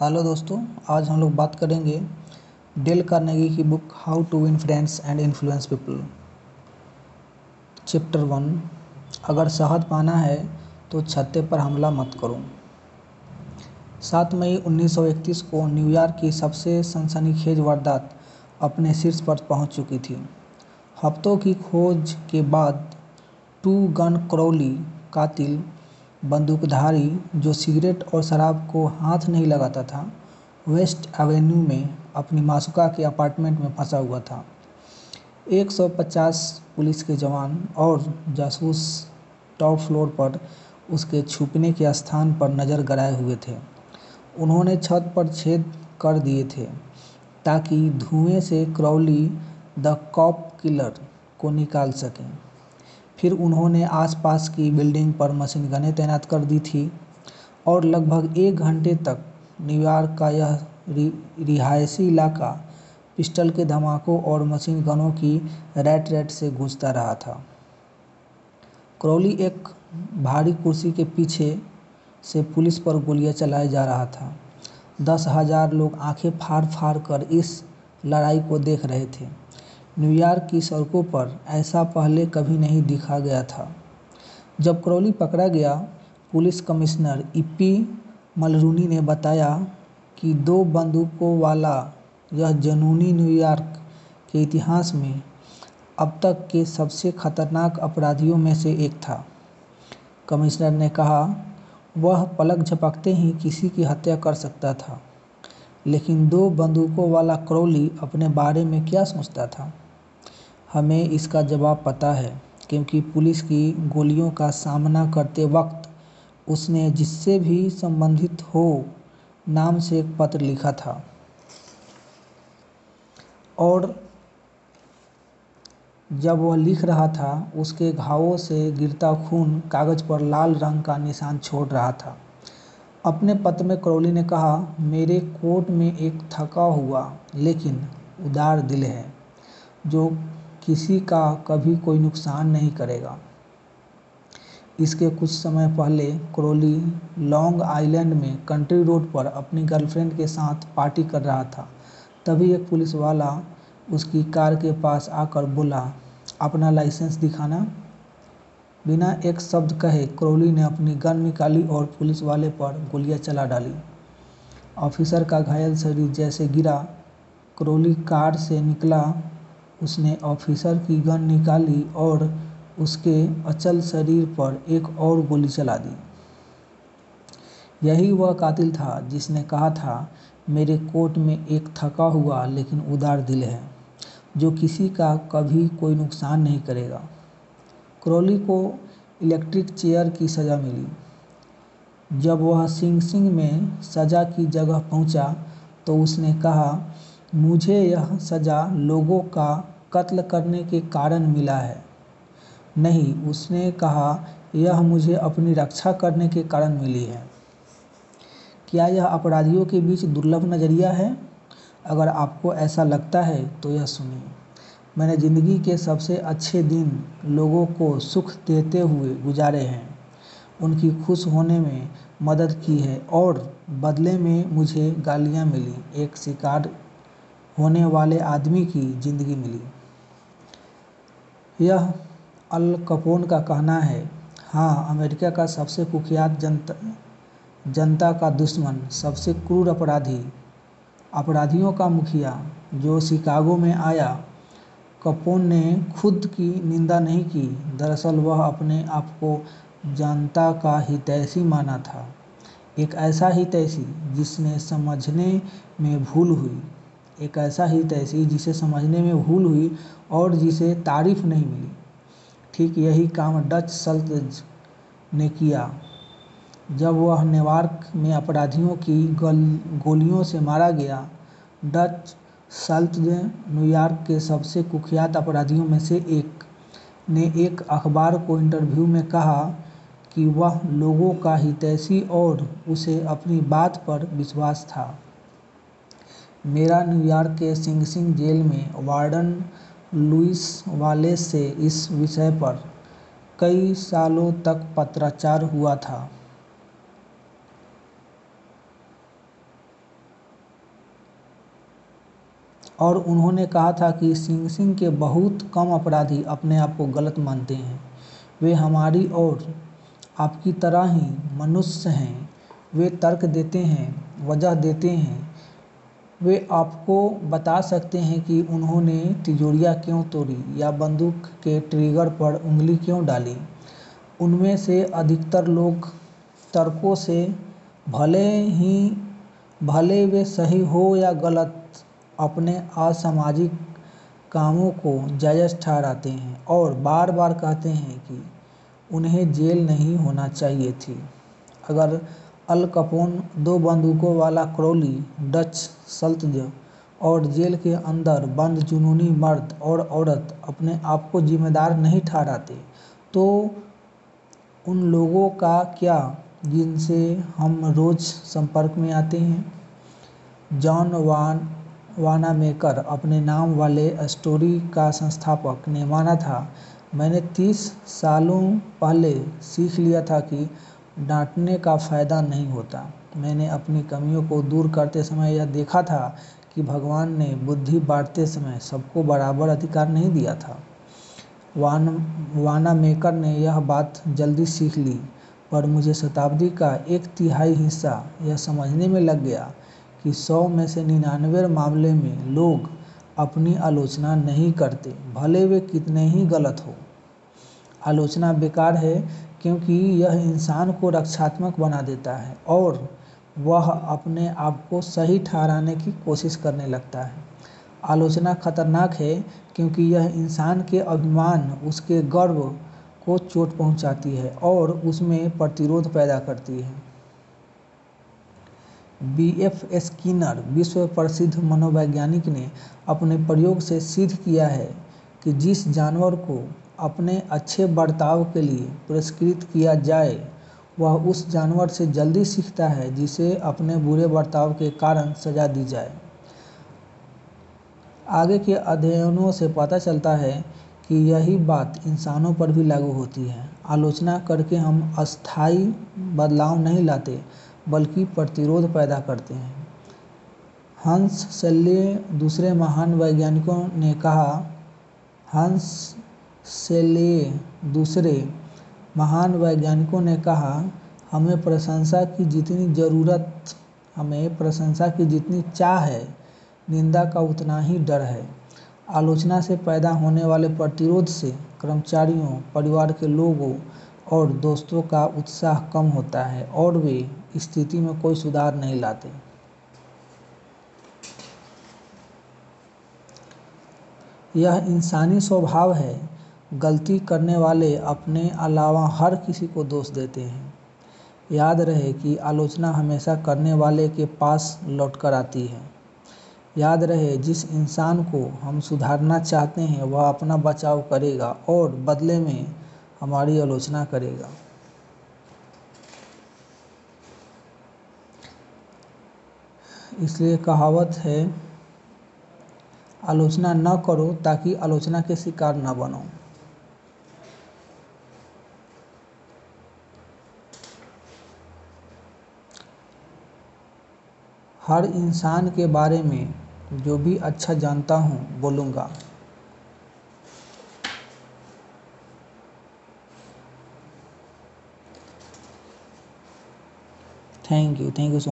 Hello दोस्तों, आज हम लोग बात करेंगे डेल कार्नेगी की book how to win friends and influence people. Chapter one, अगर शहद पाना है तो छत्ते पर हमला मत करो। सात मई 1931 को न्यूयॉर्क की सबसे सनसनीखेज वारदात अपने शीर्ष पर पहुँच चुकी थी। हफ्तों की खोज के बाद टू गन क्रॉली कातिल बंदूकधारी जो सिगरेट और शराब को हाथ नहीं लगाता था, वेस्ट एवेन्यू में अपनी मासुका के अपार्टमेंट में फंसा हुआ था। 150 पुलिस के जवान और जासूस टॉप फ्लोर पर उसके छुपने के स्थान पर नज़र गड़ाए हुए थे। उन्होंने छत पर छेद कर दिए थे ताकि धुएँ से क्रॉली द कॉप किलर को निकाल सकें। फिर उन्होंने आसपास की बिल्डिंग पर मशीन गनें तैनात कर दी थी और लगभग एक घंटे तक न्यूयॉर्क का यह रिहायशी इलाका पिस्टल के धमाकों और मशीन गनों की रैट रैट से गूंजता रहा था। क्रॉली एक भारी कुर्सी के पीछे से पुलिस पर गोलियाँ चलाए जा रहा था। दस हज़ार लोग आँखें फाड़ फाड़ कर इस लड़ाई को देख रहे थे। न्यूयॉर्क की सड़कों पर ऐसा पहले कभी नहीं देखा गया था। जब क्रॉली पकड़ा गया, पुलिस कमिश्नर इप्पी मलरूनी ने बताया कि दो बंदूकों वाला यह जनूनी न्यूयॉर्क के इतिहास में अब तक के सबसे खतरनाक अपराधियों में से एक था। कमिश्नर ने कहा, वह पलक झपकते ही किसी की हत्या कर सकता था, लेकिन दो बंदूकों वाला क्रॉली अपने बारे में क्या सोचता था? हमें इसका जवाब पता है, क्योंकि पुलिस की गोलियों का सामना करते वक्त उसने जिससे भी संबंधित हो नाम से एक पत्र लिखा था। और जब वह लिख रहा था, उसके घावों से गिरता खून कागज़ पर लाल रंग का निशान छोड़ रहा था। अपने पत्र में क्रॉली ने कहा, मेरे कोट में एक थका हुआ, लेकिन उदार दिल है, जो किसी का कभी कोई नुकसान नहीं करेगा। इसके कुछ समय पहले क्रोली लॉन्ग आइलैंड में कंट्री रोड पर अपनी गर्लफ्रेंड के साथ पार्टी कर रहा था। तभी एक पुलिस वाला उसकी कार के पास आकर बोला, अपना लाइसेंस दिखाना। बिना एक शब्द कहे क्रोली ने अपनी गन निकाली और पुलिस वाले पर गोलियाँ चला डाली। ऑफिसर का घायल शरीर जैसे गिरा, क्रोली कार से निकला उसने ऑफिसर की गन निकाली और उसके अचल शरीर पर एक और गोली चला दी। यही वह कातिल था जिसने कहा था, मेरे कोट में एक थका हुआ लेकिन उदार दिल है, जो किसी का कभी कोई नुकसान नहीं करेगा। क्रोली को इलेक्ट्रिक चेयर की सज़ा मिली। जब वह सिंग सिंग में सज़ा की जगह पहुँचा तो उसने कहा, मुझे यह सज़ा लोगों का कत्ल करने के कारण मिला है। नहीं, उसने कहा, यह मुझे अपनी रक्षा करने के कारण मिली है। क्या यह अपराधियों के बीच दुर्लभ नज़रिया है? अगर आपको ऐसा लगता है तो यह सुनिए। मैंने ज़िंदगी के सबसे अच्छे दिन लोगों को सुख देते हुए गुजारे हैं। उनकी खुश होने में मदद की है और बदले में मुझे गालियाँ मिली। एक शिकार होने वाले आदमी की ज़िंदगी मिली। यह अल कपोन का कहना है हाँ अमेरिका का सबसे कुख्यात जनता जनता का दुश्मन, सबसे क्रूर अपराधी, अपराधियों का मुखिया, जो शिकागो में आया। कपोन ने खुद की निंदा नहीं की, दरअसल वह अपने आप को जनता का हितैषी माना था। एक ऐसा हितैषी जिसने समझने में भूल हुई। एक ऐसा ही तैसी जिसे समझने में भूल हुई और जिसे तारीफ़ नहीं मिली। ठीक यही काम डच सल्तज ने किया। जब वह नेवार्क में अपराधियों की गल, गोलियों से मारा गया, डच सल्तज न्यूयॉर्क के सबसे कुख्यात अपराधियों में से एक ने एक अखबार को इंटरव्यू में कहा कि वह लोगों का हितैषी और उसे अपनी बात पर विश्वास था। मेरा न्यूयॉर्क के सिंग सिंग जेल में वार्डन लुइस वालेस से इस विषय पर कई सालों तक पत्राचार हुआ था। और उन्होंने कहा था कि सिंह सिंह के बहुत कम अपराधी अपने आप को गलत मानते हैं। वे हमारी और आपकी तरह ही मनुष्य हैं। वे तर्क देते हैं, वजह देते हैं वे आपको बता सकते हैं कि उन्होंने तिजोरियाँ क्यों तोड़ी या बंदूक के ट्रिगर पर उंगली क्यों डाली। उनमें से अधिकतर लोग तर्कों से, भले ही, भले वे सही हो या गलत, अपने असामाजिक कामों को जायज़ ठहराते हैं और बार बार कहते हैं कि उन्हें जेल नहीं होना चाहिए थी। अगर अल कपोन दो बंदूकों वाला क्रोली, डच सल्तज, और जेल के अंदर बंद जुनूनी मर्द और औरत अपने आप को जिम्मेदार नहीं ठहराते। तो उन लोगों का क्या जिनसे हम रोज़ संपर्क में आते हैं? जॉन वान, वानामेकर अपने नाम वाले स्टोरी का संस्थापक ने माना था, मैंने तीस सालों पहले सीख लिया था कि डांटने का फ़ायदा नहीं होता। मैंने अपनी कमियों को दूर करते समय यह देखा था कि भगवान ने बुद्धि बांटते समय सबको बराबर अधिकार नहीं दिया था। वान, वानामेकर ने यह बात जल्दी सीख ली, पर मुझे शताब्दी का एक तिहाई हिस्सा यह समझने में लग गया कि सौ में से निन्यानवे मामले में लोग अपनी आलोचना नहीं करते, भले वे कितने ही गलत हो। आलोचना बेकार है क्योंकि यह इंसान को रक्षात्मक बना देता है और वह अपने आप को सही ठहराने की कोशिश करने लगता है। आलोचना खतरनाक है क्योंकि यह इंसान के अभिमान, उसके गर्व को चोट पहुंचाती है और उसमें प्रतिरोध पैदा करती है। बी एफ़ स्किनर, विश्व प्रसिद्ध मनोवैज्ञानिक ने अपने प्रयोग से सिद्ध किया है कि जिस जानवर को अपने अच्छे बर्ताव के लिए पुरस्कृत किया जाए। वह उस जानवर से जल्दी सीखता है जिसे अपने बुरे बर्ताव के कारण सजा दी जाए। आगे के अध्ययनों से पता चलता है कि यही बात इंसानों पर भी लागू होती है। आलोचना करके हम अस्थाई बदलाव नहीं लाते, बल्कि प्रतिरोध पैदा करते हैं। हंस शल्य, दूसरे महान वैज्ञानिकों ने कहा, हंस शल्य दूसरे महान वैज्ञानिकों ने कहा, हमें प्रशंसा की जितनी ज़रूरत, हमें प्रशंसा की जितनी चाह है, निंदा का उतना ही डर है। आलोचना से पैदा होने वाले प्रतिरोध से कर्मचारियों, परिवार के लोगों और दोस्तों का उत्साह कम होता है और वे स्थिति में कोई सुधार नहीं लाते। यह इंसानी स्वभाव है। गलती करने वाले अपने अलावा हर किसी को दोष देते हैं। याद रहे कि आलोचना हमेशा करने वाले के पास लौट कर आती है। याद रहे, जिस इंसान को हम सुधारना चाहते हैं, वह अपना बचाव करेगा और बदले में हमारी आलोचना करेगा। इसलिए कहावत है, आलोचना न करो ताकि आलोचना के शिकार न बनो। हर इंसान के बारे में जो भी अच्छा जानता हूँ, बोलूँगा। Thank you thank you so